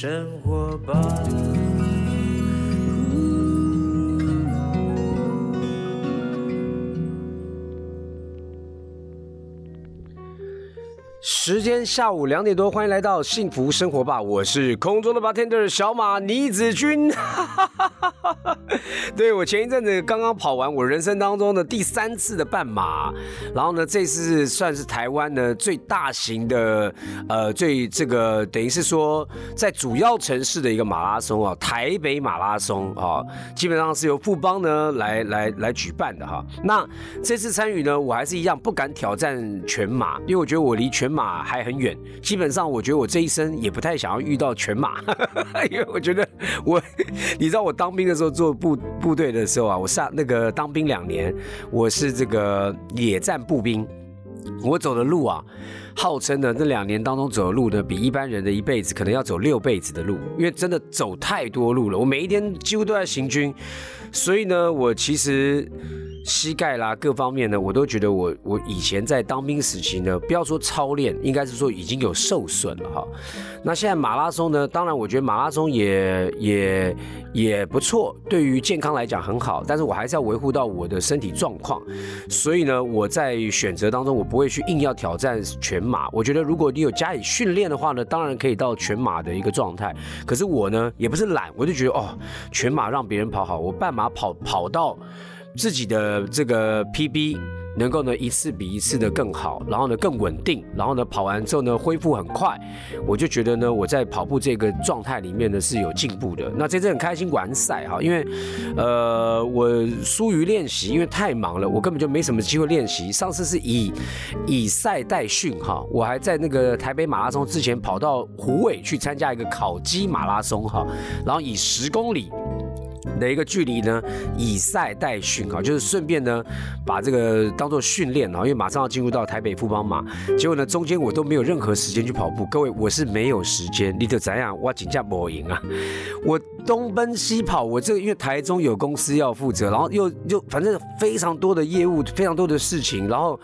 生活吧。时间下午两点多，欢迎来到幸福生活吧！我是空中的 bartender 小马倪子君。对我前一阵子刚刚跑完我人生当中的第三次的半马，然后呢，这次算是台湾的最大型的，呃，最这个等于是说在主要城市的一个马拉松啊，台北马拉松啊，基本上是由富邦呢来来来举办的哈。那这次参与呢，我还是一样不敢挑战全马，因为我觉得我离全马。还很远，基本上我觉得我这一生也不太想要遇到全马，因为我觉得我，你知道我当兵的时候做部部队的时候啊，我上那个当兵两年，我是这个野战步兵，我走的路啊，号称的那两年当中走的路呢，比一般人的一辈子可能要走六辈子的路，因为真的走太多路了，我每一天几乎都在行军，所以呢，我其实。膝盖啦，各方面呢，我都觉得我我以前在当兵时期呢，不要说操练，应该是说已经有受损了哈。那现在马拉松呢，当然我觉得马拉松也也也不错，对于健康来讲很好，但是我还是要维护到我的身体状况。所以呢，我在选择当中，我不会去硬要挑战全马。我觉得如果你有加以训练的话呢，当然可以到全马的一个状态。可是我呢，也不是懒，我就觉得哦，全马让别人跑好，我半马跑跑到。自己的这个 PB 能够呢一次比一次的更好，然后呢更稳定，然后呢跑完之后呢恢复很快，我就觉得呢我在跑步这个状态里面呢是有进步的。那这次很开心完赛哈，因为呃我疏于练习，因为太忙了，我根本就没什么机会练习。上次是以以赛代训哈，我还在那个台北马拉松之前跑到湖尾去参加一个烤鸡马拉松哈，然后以十公里。的一个距离呢，以赛代训啊，就是顺便呢把这个当做训练啊，因为马上要进入到台北富邦马，结果呢中间我都没有任何时间去跑步，各位我是没有时间，你得怎样，我请假不赢啊，我东奔西跑，我这个因为台中有公司要负责，然后又又反正非常多的业务，非常多的事情，然后。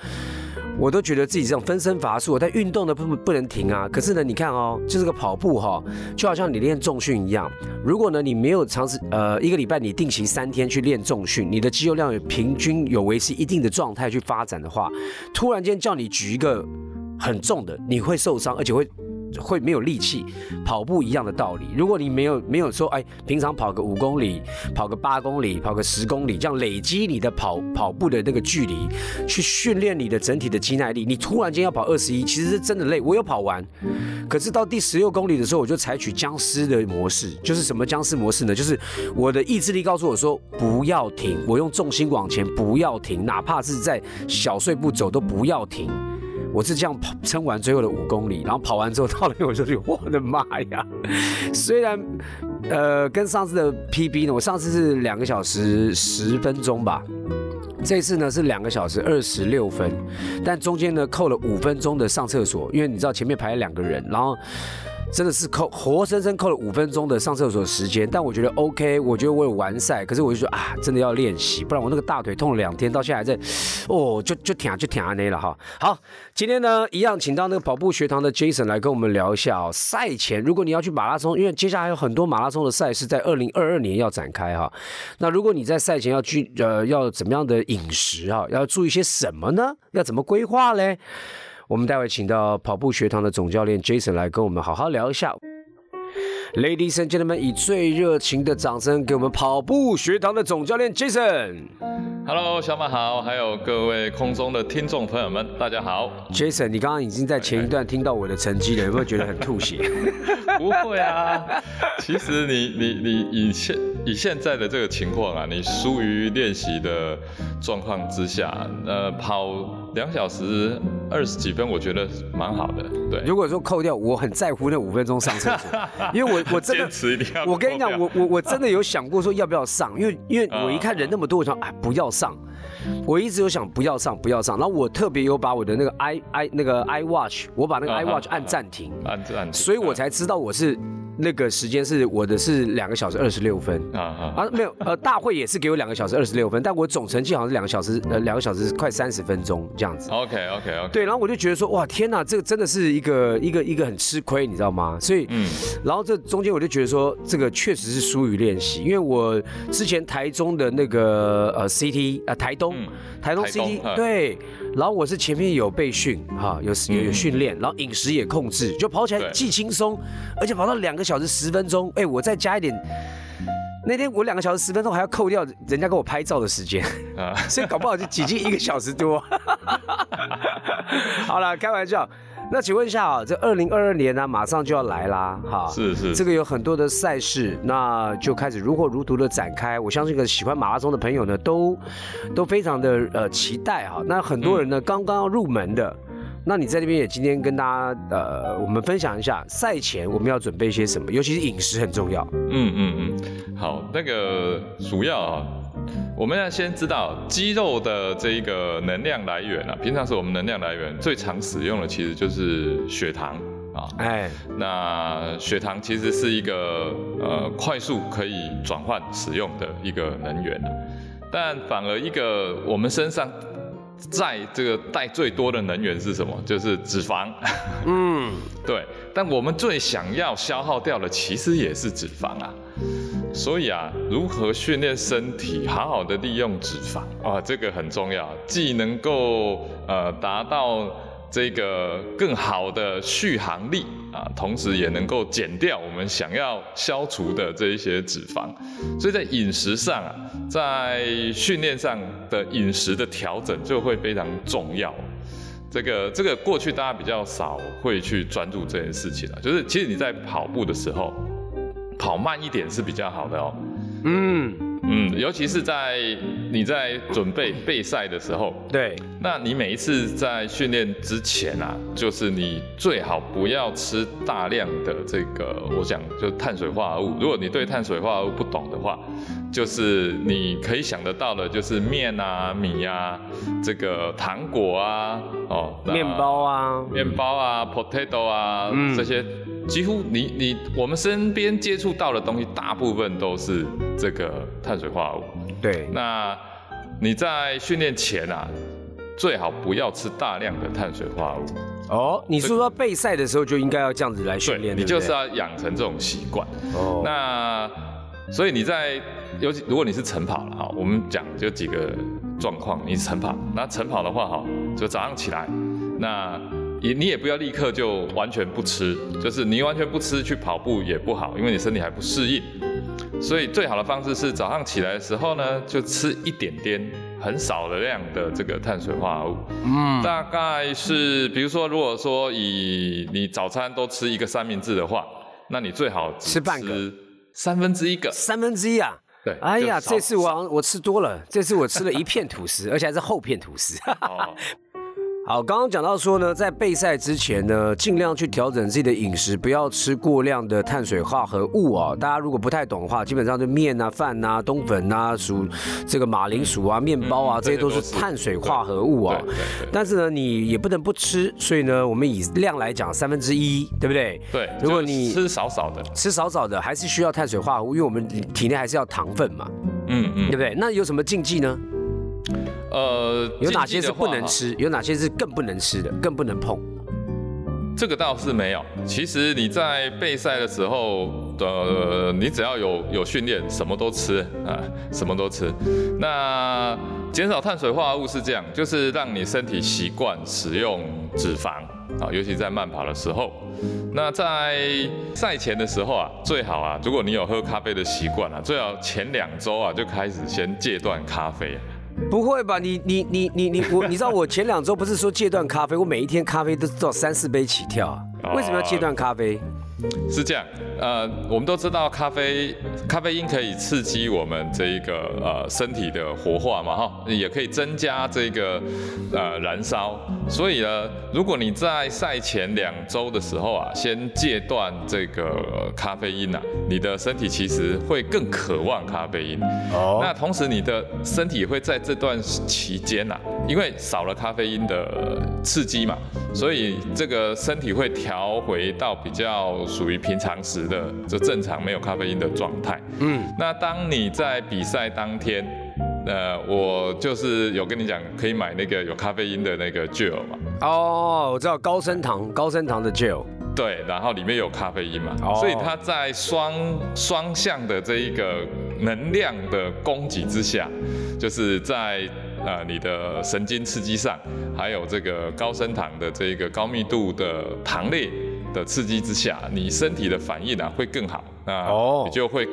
我都觉得自己这种分身乏术，但运动的不不能停啊。可是呢，你看哦，就是个跑步哈，就好像你练重训一样。如果呢你没有尝试呃一个礼拜你定期三天去练重训，你的肌肉量有平均有维持一定的状态去发展的话，突然间叫你举一个很重的，你会受伤，而且会。会没有力气跑步一样的道理。如果你没有没有说，哎，平常跑个五公里，跑个八公里，跑个十公里，这样累积你的跑跑步的那个距离，去训练你的整体的肌耐力。你突然间要跑二十一，其实是真的累。我有跑完，可是到第十六公里的时候，我就采取僵尸的模式，就是什么僵尸模式呢？就是我的意志力告诉我说不要停，我用重心往前，不要停，哪怕是在小碎步走都不要停。我是这样跑撑完最后的五公里，然后跑完之后到了，我就觉得 我的妈呀！虽然呃跟上次的 PB 呢，我上次是两个小时十分钟吧，这次呢是两个小时二十六分，但中间呢扣了五分钟的上厕所，因为你知道前面排了两个人，然后。真的是扣活生生扣了五分钟的上厕所时间，但我觉得 OK，我觉得我有完赛，可是我就说啊，真的要练习，不然我那个大腿痛了两天，到现在还在，哦，就就挺就挺安内了哈。好，今天呢一样请到那个跑步学堂的 Jason 来跟我们聊一下哦，赛前如果你要去马拉松，因为接下来有很多马拉松的赛事在二零二二年要展开哈，那如果你在赛前要去呃要怎么样的饮食啊，要注意些什么呢？要怎么规划嘞？我们待会请到跑步学堂的总教练 Jason 来跟我们好好聊一下。Ladies and gentlemen，以最热情的掌声给我们跑步学堂的总教练 Jason。Hello，小马好，还有各位空中的听众朋友们，大家好。Jason，你刚刚已经在前一段听到我的成绩了，有没有觉得很吐血？不会啊，其实你你你以现以现在的这个情况啊，你疏于练习的状况之下，呃，跑。两小时二十几分，我觉得蛮好的。对，如果说扣掉，我很在乎那五分钟上厕所，因为我我真的，我跟你讲，我我我真的有想过说要不要上，因为因为我一看人那么多，我想哎不要上，我一直有想不要上不要上，然后我特别有把我的那个 i i 那个 i watch，我把那个 i watch 按暂停，按暂停，所以我才知道我是。那个时间是我的是两个小时二十六分。啊啊，啊，没有，呃，大会也是给我两个小时二十六分，但我总成绩好像是两个小时，呃，两个小时快三十分钟这样子。OK OK OK，对，然后我就觉得说，哇，天哪，这个真的是一个一个一个很吃亏，你知道吗？所以，嗯然后这中间我就觉得说，这个确实是疏于练习，因为我之前台中的那个呃 CT 呃台东、嗯台东 CT 嗯对，然后我是前面有备训哈，有有有嗯训练，然后饮食也控制，就跑起来既轻松，而且跑到两个小时十分钟，哎，我再加一点。那天我两个小时十分钟还要扣掉人家给我拍照的时间，啊，所以搞不好就挤进一个小时多。好了，开玩笑。那请问一下啊，这二零二二年呢、马上就要来啦，哈，是是这个有很多的赛事，那就开始如火如荼的展开。我相信，个喜欢马拉松的朋友呢，都都非常的呃期待哈。那很多人呢，刚刚要入门的，那你在这边也今天跟大家呃，我们分享一下赛前我们要准备些什么，尤其是饮食很重要。嗯嗯嗯，好，那个主要啊，我们要先知道肌肉的这一个能量来源啊，平常是我们能量来源最常使用的其实就是血糖啊。哎，那血糖其实是一个呃快速可以转换使用的一个能源，但反而一个我们身上在这个带最多的能源是什么？就是脂肪。嗯，对，但我们最想要消耗掉的其实也是脂肪啊。所以啊，如何训练身体，好好的利用脂肪啊，这个很重要，既能够呃达到这个更好的续航力啊，同时也能够减掉我们想要消除的这一些脂肪。所以在饮食上啊，在训练上的饮食的调整就会非常重要。这个这个过去大家比较少会去专注这件事情了，就是其实你在跑步的时候，跑慢一点是比较好的哦。嗯，嗯，尤其是在你在准备备赛的时候，对，那你每一次在训练之前啊，就是你最好不要吃大量的这个，我讲就是碳水化合物。如果你对碳水化合物不懂的话，就是你可以想得到的，就是面啊、米啊、这个糖果啊、哦，那面包啊，面包啊、potato 啊、嗯。这些，几乎你你我们身边接触到的东西，大部分都是这个碳水化合物。对，那你在训练前啊，最好不要吃大量的碳水化合物。哦，你说到备赛的时候就应该要这样子来训练，你就是要养成这种习惯。哦，那所以你在尤其如果你是晨跑了哈，我们讲就几个状况，你是晨跑，那晨跑的话哈，就早上起来，那也你也不要立刻就完全不吃，就是你完全不吃去跑步也不好，因为你身体还不适应。所以最好的方式是早上起来的时候呢，就吃一点点很少的量的这个碳水化合物，嗯，大概是比如说，如果说以你早餐都吃一个三明治的话，那你最好只吃半个三分之一个。三分之一啊。对，哎呀，这次我我吃多了，这次我吃了一片吐司，而且还是厚片吐司。哦，好，刚刚讲到说呢，在备赛之前呢，尽量去调整自己的饮食，不要吃过量的碳水化合物哦。大家如果不太懂的话，基本上就面啊、饭啊、冬粉啊、薯这个马铃薯啊、面包啊，嗯这些都是碳水化合物哦对。对对但是呢，你也不能不吃，所以呢，我们以量来讲，三分之一，对不对？对，如果你吃少少的，吃少少的，还是需要碳水化合物，因为我们体内还是要糖分嘛，嗯嗯，对不对？那有什么禁忌呢？呃，有哪些是不？能吃？有哪些是更不能吃的，更不能碰？这个倒是没有。其实你在备赛的时候，呃，你只要有有训练，什么都吃啊，什么都吃。那减少碳水化合物是这样，就是让你身体习惯使用脂肪啊，尤其在慢跑的时候。那在赛前的时候啊，最好啊，如果你有喝咖啡的习惯啊，最好前两周啊就开始先戒断咖啡。不会吧？你你你你你我，你知道我前两周不是说戒断咖啡，我每一天咖啡都到三四杯起跳。为什么要戒断咖啡？是这样，呃，我们都知道咖啡咖啡因可以刺激我们这一个呃身体的活化嘛，哈，也可以增加这个呃燃烧。所以呢，如果你在赛前两周的时候啊，先戒断这个呃咖啡因啊，你的身体其实会更渴望咖啡因。哦那同时，你的身体会在这段期间呐、因为少了咖啡因的刺激嘛，所以这个身体会调回到比较属于平常时的就正常没有咖啡因的状态。嗯，那当你在比赛当天，呃，我就是有跟你讲，可以买那个有咖啡因的那个 gel 嘛。哦，我知道高升糖，高升糖的 gel。对，然后里面有咖啡因嘛，所以它在双双向的这一个能量的供给之下，就是在呃你的神经刺激上，还有这个高升糖的这个高密度的糖类的刺激之下，你身体的反应啊会更好，那你就会。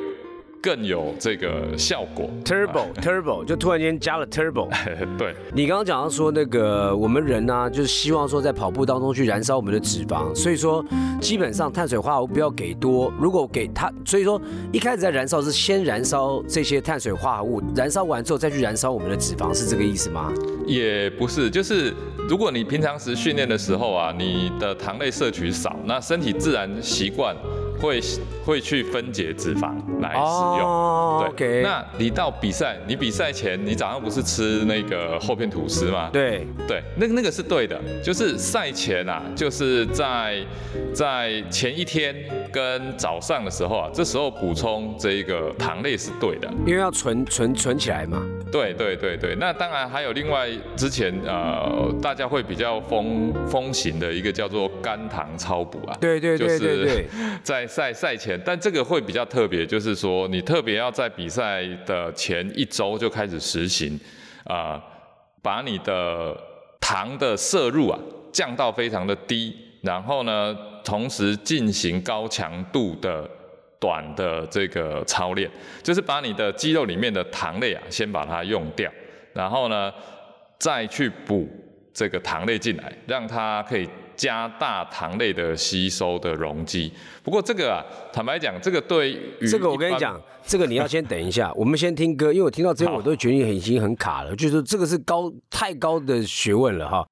更有这个效果，turbo turbo 就突然间加了 turbo。对，你刚刚讲到说那个我们人呢，就是希望说在跑步当中去燃烧我们的脂肪，所以说基本上碳水化合物不要给多，如果给它，所以说一开始在燃烧是先燃烧这些碳水化合物，燃烧完之后再去燃烧我们的脂肪，是这个意思吗？也不是，就是如果你平常时训练的时候啊，你的糖类摄取少，那身体自然习惯。会会去分解脂肪来使用，对。那你到比赛，你比赛前你早上不是吃那个厚片吐司吗？对对，那那个是对的，就是赛前啊，就是在在前一天跟早上的时候啊，这时候补充这一个糖类是对的，因为要存存存起来嘛。对对对对，那当然还有另外之前呃大家会比较风风行的一个叫做肝糖超补啊，对对对对对，在赛赛前，但这个会比较特别，就是说你特别要在比赛的前一周就开始实行啊，把你的糖的摄入啊降到非常的低，然后呢同时进行高强度的。短的这个操练，就是把你的肌肉里面的糖类啊，先把它用掉，然后呢，再去补这个糖类进来，让它可以加大糖类的吸收的容积。不过这个啊，坦白讲，这个对于这个我跟你讲，这个你要先等一下，我们先听歌，因为我听到这边我都觉得已经很卡了，就是这个是高太高的学问了哈。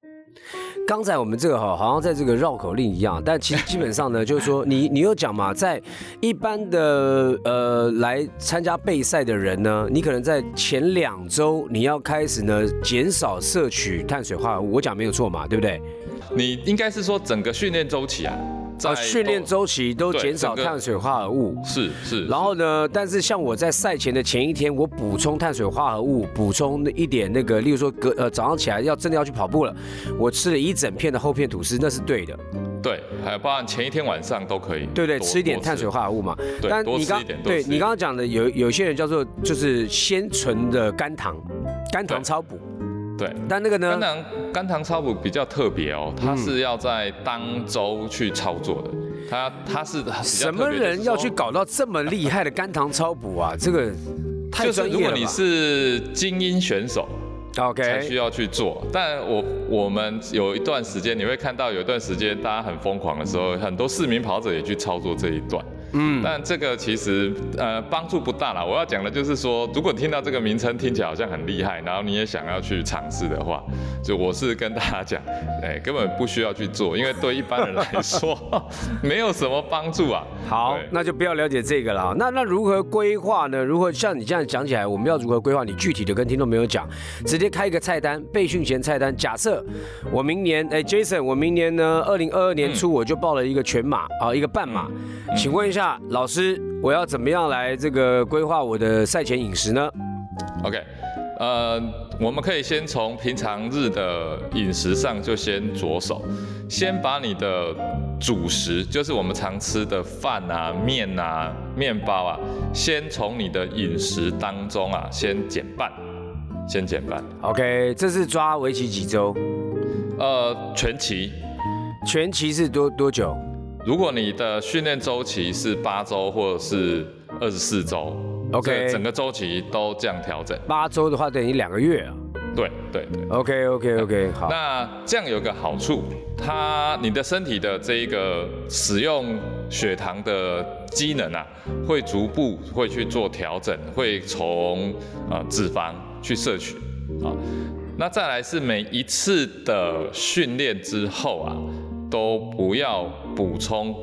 刚才我们这个哈，好像在这个绕口令一样，但其实基本上呢，就是说你你有讲嘛，在一般的呃来参加备赛的人呢，你可能在前两周你要开始呢减少摄取碳水化合物，我讲没有错嘛，对不对？你应该是说整个训练周期啊。啊，训练周期都减少碳水化合物，是是。然后呢，但是像我在赛前的前一天，我补充碳水化合物，补充一点那个，例如说隔呃早上起来要真的要去跑步了，我吃了一整片的厚片吐司，那是对的。对，还有包含前一天晚上都可以。对对，吃一点碳水化合物嘛。对，多吃一点。对你刚刚讲的，有有些人叫做就是先存的肝糖，肝糖超补。对，但那个呢？肝糖肝糖超补比较特别哦，它是要在当周去操作的。它它是什么人要去搞到这么厉害的肝糖超补啊？这个太专业了。如果你是精英选手，OK，才需要去做。但我我们有一段时间，你会看到有一段时间大家很疯狂的时候，很多市民跑者也去操作这一段。嗯，但这个其实呃帮助不大啦。我要讲的就是说，如果听到这个名称听起来好像很厉害，然后你也想要去尝试的话，就我是跟大家讲，哎，根本不需要去做，因为对一般人来说 没有什么帮助啊。好，那就不要了解这个了。那那如何规划呢？如何像你这样讲起来，我们要如何规划？你具体的跟听众没有讲，直接开一个菜单，备训前菜单。假设我明年，哎，Jason，我明年呢，二零二二年初我就报了一个全马啊，一个半马，请问一下。那老师，我要怎么样来这个规划我的赛前饮食呢？OK，呃，我们可以先从平常日的饮食上就先着手，先把你的主食，就是我们常吃的饭啊、面啊、面包啊，先从你的饮食当中啊，先减半，先减半。OK，这是抓为期几周？呃，全期。全期是多多久？如果你的训练周期是八周或者是二十四周，OK，整个周期都这样调整。八周的话等于两个月啊。对对对。OK OK OK，好。那这样有个好处，它你的身体的这一个使用血糖的机能啊，会逐步会去做调整，会从呃脂肪去摄取啊。那再来是每一次的训练之后啊。都不要补充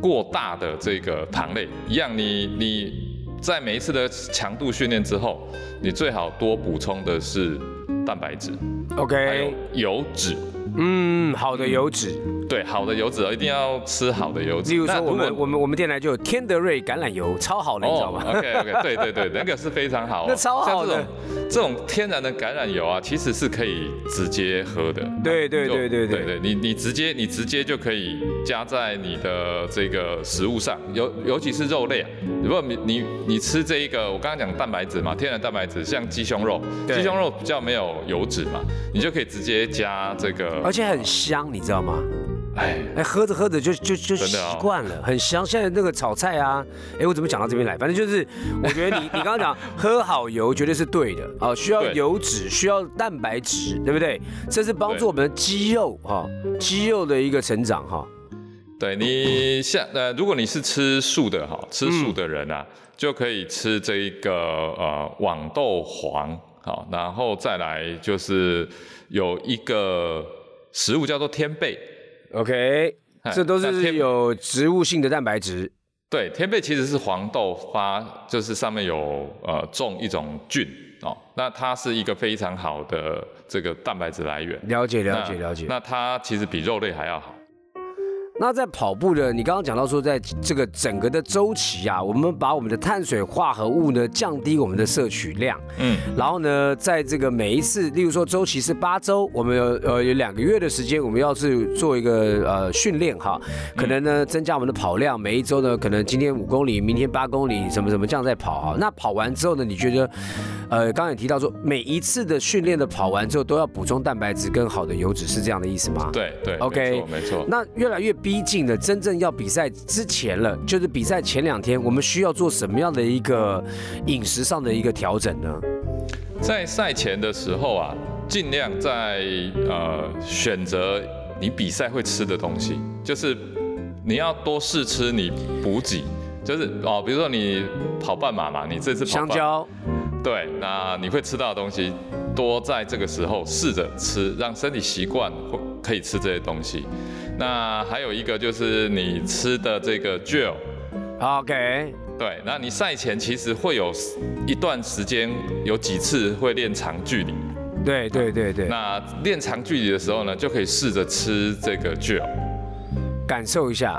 过大的这个糖类，一样，你你在每一次的强度训练之后，你最好多补充的是蛋白质，OK，还有油脂，嗯，好的油脂，对，好的油脂哦，一定要吃好的油脂。例如说我们我们我们店来就有天德瑞橄榄油，超好的，你知道吗？OK OK，对对对，那个是非常好、哦，那超好这种这种天然的橄榄油啊，其实是可以直接喝的。对对就对对对你你直接你直接就可以加在你的这个食物上，尤尤其是肉类啊。如果你你你吃这一个，我刚刚讲蛋白质嘛，天然蛋白质，像鸡胸肉，对鸡胸肉比较没有油脂嘛，你就可以直接加这个，而且很香，你知道吗？哎，哎，喝着喝着就就就习惯了，很香。现在那个炒菜啊，哎，我怎么讲到这边来？反正就是，我觉得你你刚刚讲 喝好油绝对是对的啊，需要油脂，需要蛋白质，对不对？这是帮助我们的肌肉哈，肌肉的一个成长哈。对你像呃，如果你是吃素的哈，吃素的人啊，就可以吃这一个呃网豆黄，好，然后再来就是有一个食物叫做天贝，OK，哎这都是有植物性的蛋白质。对，天贝其实是黄豆发，就是上面有呃种一种菌哦，那它是一个非常好的这个蛋白质来源。了解了解了解。那它其实比肉类还要好。那在跑步的，你刚刚讲到说，在这个整个的周期啊，我们把我们的碳水化合物呢降低我们的摄取量，嗯，然后呢，在这个每一次，例如说周期是八周，我们有呃有两个月的时间，我们要是做一个呃训练哈，可能呢增加我们的跑量，每一周呢可能今天五公里，明天八公里，什么什么这样在跑哈。那跑完之后呢，你觉得呃刚才也提到说，每一次的训练的跑完之后都要补充蛋白质跟好的油脂，是这样的意思吗？。对对 OK 没错没错。那越来越逼近了，真正要比赛之前了，就是比赛前两天，我们需要做什么样的一个饮食上的一个调整呢？在赛前的时候啊，尽量在呃选择你比赛会吃的东西，就是你要多试吃你补给，就是哦，比如说你跑半马嘛，你这次香蕉，对，那你会吃到的东西，多在这个时候试着吃，让身体习惯会可以吃这些东西。那还有一个就是你吃的这个 gel。OK，对，那你赛前其实会有一段时间，有几次会练长距离。对对对对，那练长距离的时候呢，就可以试着吃这个 gel。感受一下。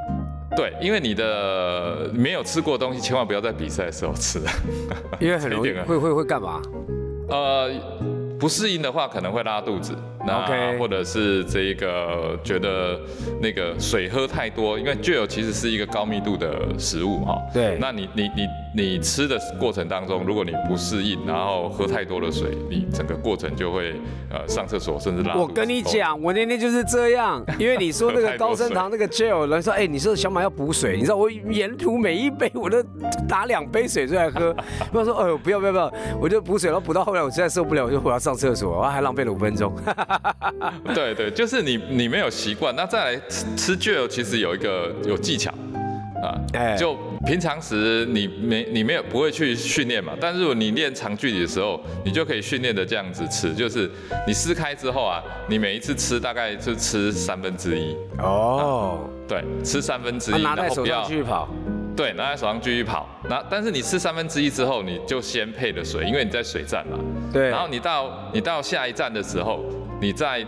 对，因为你的没有吃过的东西，千万不要在比赛的时候吃。因为很容易会会会干嘛？呃，不适应的话可能会拉肚子，那或者是这一个觉得那个水喝太多，因为 gel 其实是一个高密度的食物哈。对那你你你你吃的过程当中，如果你不适应，然后喝太多的水，你整个过程就会呃上厕所甚至拉。我跟你讲，我那天就是这样，因为你说那个高升糖那个 gel，人说，哎，你说小马要补水，你知道我沿途每一杯我都打两杯水出来喝。我说，哎呦，不要不要不要，我就补水，然后补到后来我实在受不了，我就我要上厕所，然后还浪费了五分钟。对对，就是你你没有习惯，那再来吃吃 gel 其实有一个有技巧啊，哎就平常时你没你没有不会去训练嘛，但是如果你练长距离的时候，你就可以训练的这样子吃，就是你撕开之后啊，你每一次吃大概就吃三分之一，哦，对，吃三分之一，拿在手然后不要上继续跑。对，拿在手上继续跑，那但是你吃三分之一之后，你就先配了水，因为你在水站嘛，对，然后你到你到下一站的时候，你再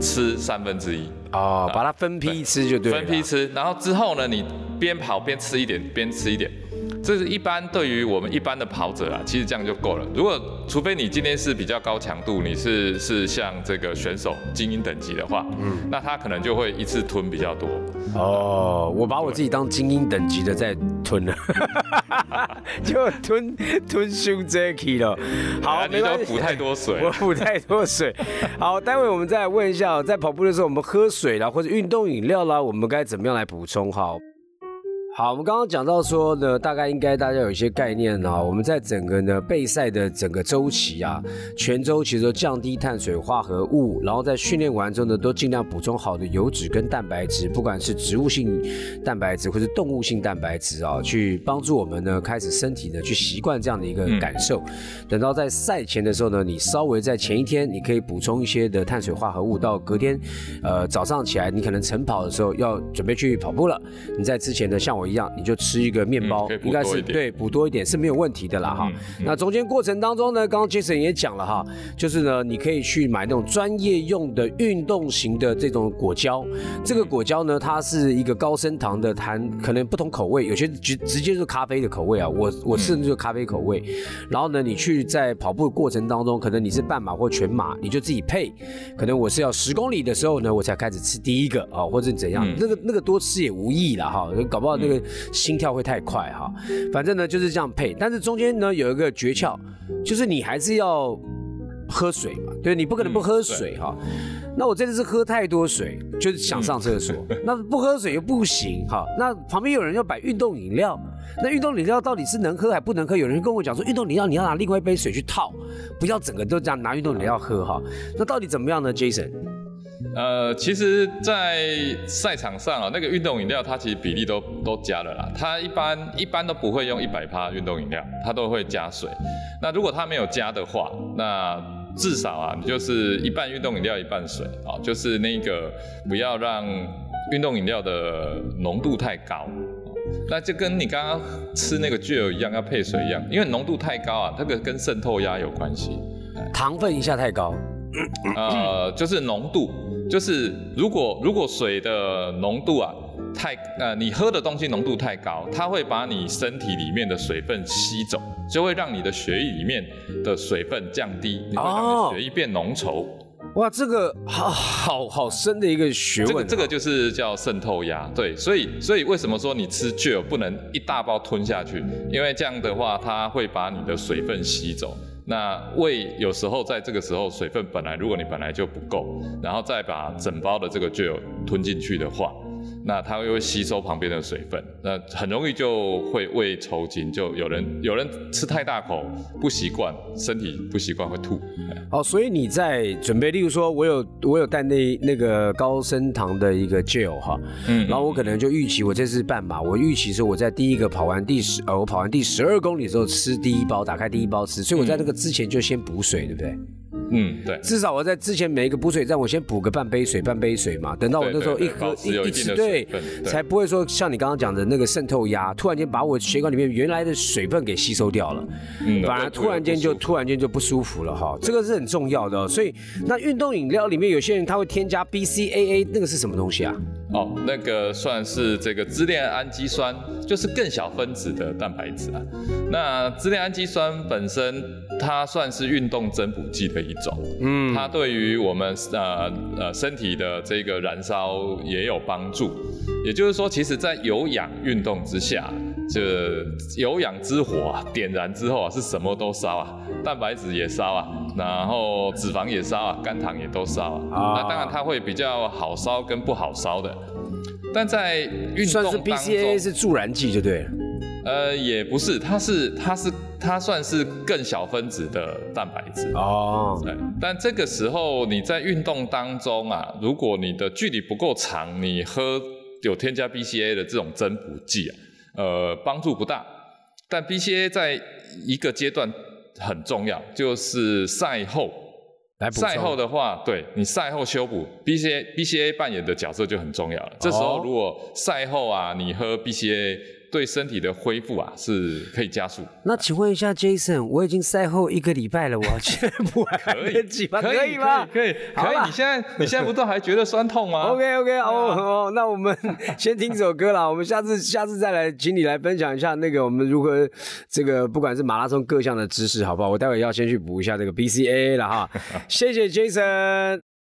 吃三分之一。哦，把它分批吃就对了。分批吃，然后之后呢，你边跑边吃一点，边吃一点。这是一般对于我们一般的跑者啊，其实这样就够了。如果除非你今天是比较高强度，你是是像这个选手精英等级的话，嗯，那他可能就会一次吞比较多。哦，我把我自己当精英等级的在吞了，就吞吞胸 Jacky 了。好，啊你都补太多水 我补太多水。好，待会我们再来问一下哦，在跑步的时候，我们喝水啦，或者运动饮料啦，我们该怎么样来补充？好。好，我们刚刚讲到说呢，大概应该大家有一些概念啊。我们在整个呢备赛的整个周期啊，全周其实都降低碳水化合物，然后在训练完之后呢，都尽量补充好的油脂跟蛋白质，不管是植物性蛋白质或是动物性蛋白质啊，去帮助我们呢开始身体呢去习惯这样的一个感受。等到在赛前的时候呢，你稍微在前一天你可以补充一些的碳水化合物，到隔天，呃早上起来你可能晨跑的时候要准备去跑步了，你在之前呢，像我我一样，你就吃一个面包，应该是对补多一点是没有问题的啦哈。那中间过程当中呢，刚刚 Jason 也讲了哈，就是呢，你可以去买那种专业用的运动型的这种果胶，这个果胶呢，它是一个高升糖的，含可能不同口味，有些直直接是咖啡的口味啊，我我吃的就是咖啡口味。然后呢，你去在跑步过程当中，可能你是半马或全马，你就自己配，可能我是要十公里的时候呢，我才开始吃第一个啊，或者怎样，那个那个多吃也无益了哈，搞不好那个心跳会太快哈。反正呢就是这样配，但是中间呢有一个诀窍，就是你还是要喝水嘛，对，你不可能不喝水哈。那我真的是喝太多水，就是想上厕所，那不喝水又不行哈。那旁边有人要摆运动饮料，那运动饮料到底是能喝还不能喝？有人跟我讲说，运动饮料你要拿另外一杯水去套，不要整个都这样拿运动饮料喝哈。那到底怎么样呢，Jason？呃，其实，在赛场上啊，那个运动饮料它其实比例都都加了啦。它一般一般都不会用一百帕运动饮料，它都会加水。那如果它没有加的话，那至少啊，你就是一半运动饮料一半水啊，就是那个不要让运动饮料的浓度太高。那就跟你刚刚吃那个 gel 一样，要配水一样，因为浓度太高啊，这个跟渗透压有关系，糖分一下太高。呃，就是浓度，就是如果如果水的浓度啊太呃，你喝的东西浓度太高，它会把你身体里面的水分吸走，就会让你的血液里面的水分降低，你会让血液变浓稠。哇，这个好好好深的一个学问。这个这个就是叫渗透压，对，所以所以为什么说你吃 gel 不能一大包吞下去？因为这样的话，它会把你的水分吸走。那胃有时候在这个时候水分本来如果你本来就不够，然后再把整包的这个就有吞进去的话。那它又会吸收旁边的水分，那很容易就会胃抽筋，就有人有人吃太大口不习惯，身体不习惯会吐。哦，所以你在准备，例如说我有我有带那那个高升糖的一个 gel 哈，嗯，然后我可能就预期我这次半马，我预期是我在第一个跑完第十呃我跑完第十二公里的时候吃第一包，打开第一包吃，所以我在这个之前就先补水，对不对？嗯，对，至少我在之前每一个补水站，我先补个半杯水，半杯水嘛。等到我那时候一喝一一吃，对，才不会说像你刚刚讲的那个渗透压，突然间把我血管里面原来的水分给吸收掉了，嗯，反而突然间就突然间就不舒服了哈。这个是很重要的，所以那运动饮料里面有些人他会添加 BCAA，那个是什么东西啊？哦，那个算是这个支链氨基酸，就是更小分子的蛋白质啊。那支链氨基酸本身，它算是运动增补剂的一种，嗯，它对于我们呃呃身体的这个燃烧也有帮助。也就是说，其实在有氧运动之下，这有氧之火啊，点燃之后啊，是什么都烧啊，蛋白质也烧啊，然后脂肪也烧啊，肝糖也都烧啊。那当然它会比较好烧跟不好烧的。但在运动当中，BCA 是助燃剂就对了。呃，也不是，它是它是它算是更小分子的蛋白质哦。对，但这个时候你在运动当中啊，如果你的距离不够长，你喝有添加 BCA 的这种增补剂啊，呃，帮助不大。但 BCA 在一个阶段很重要，就是赛后。赛后的话，对你赛后修补，BCA BCA 扮演的角色就很重要了。这时候如果赛后啊，你喝 BCA。对身体的恢复啊，是可以加速。那请问一下，Jason，我已经赛后一个礼拜了，我要去补还来得及吗？可以吗？可以，可以。你现在你现在不都还觉得酸痛吗？OK OK，哦哦，那我们先听首歌啦，我们下次下次再来，请你来分享一下那个我们如何这个不管是马拉松各项的知识，好不好？我待会要先去补一下这个 BCA 了哈。谢谢 Jason。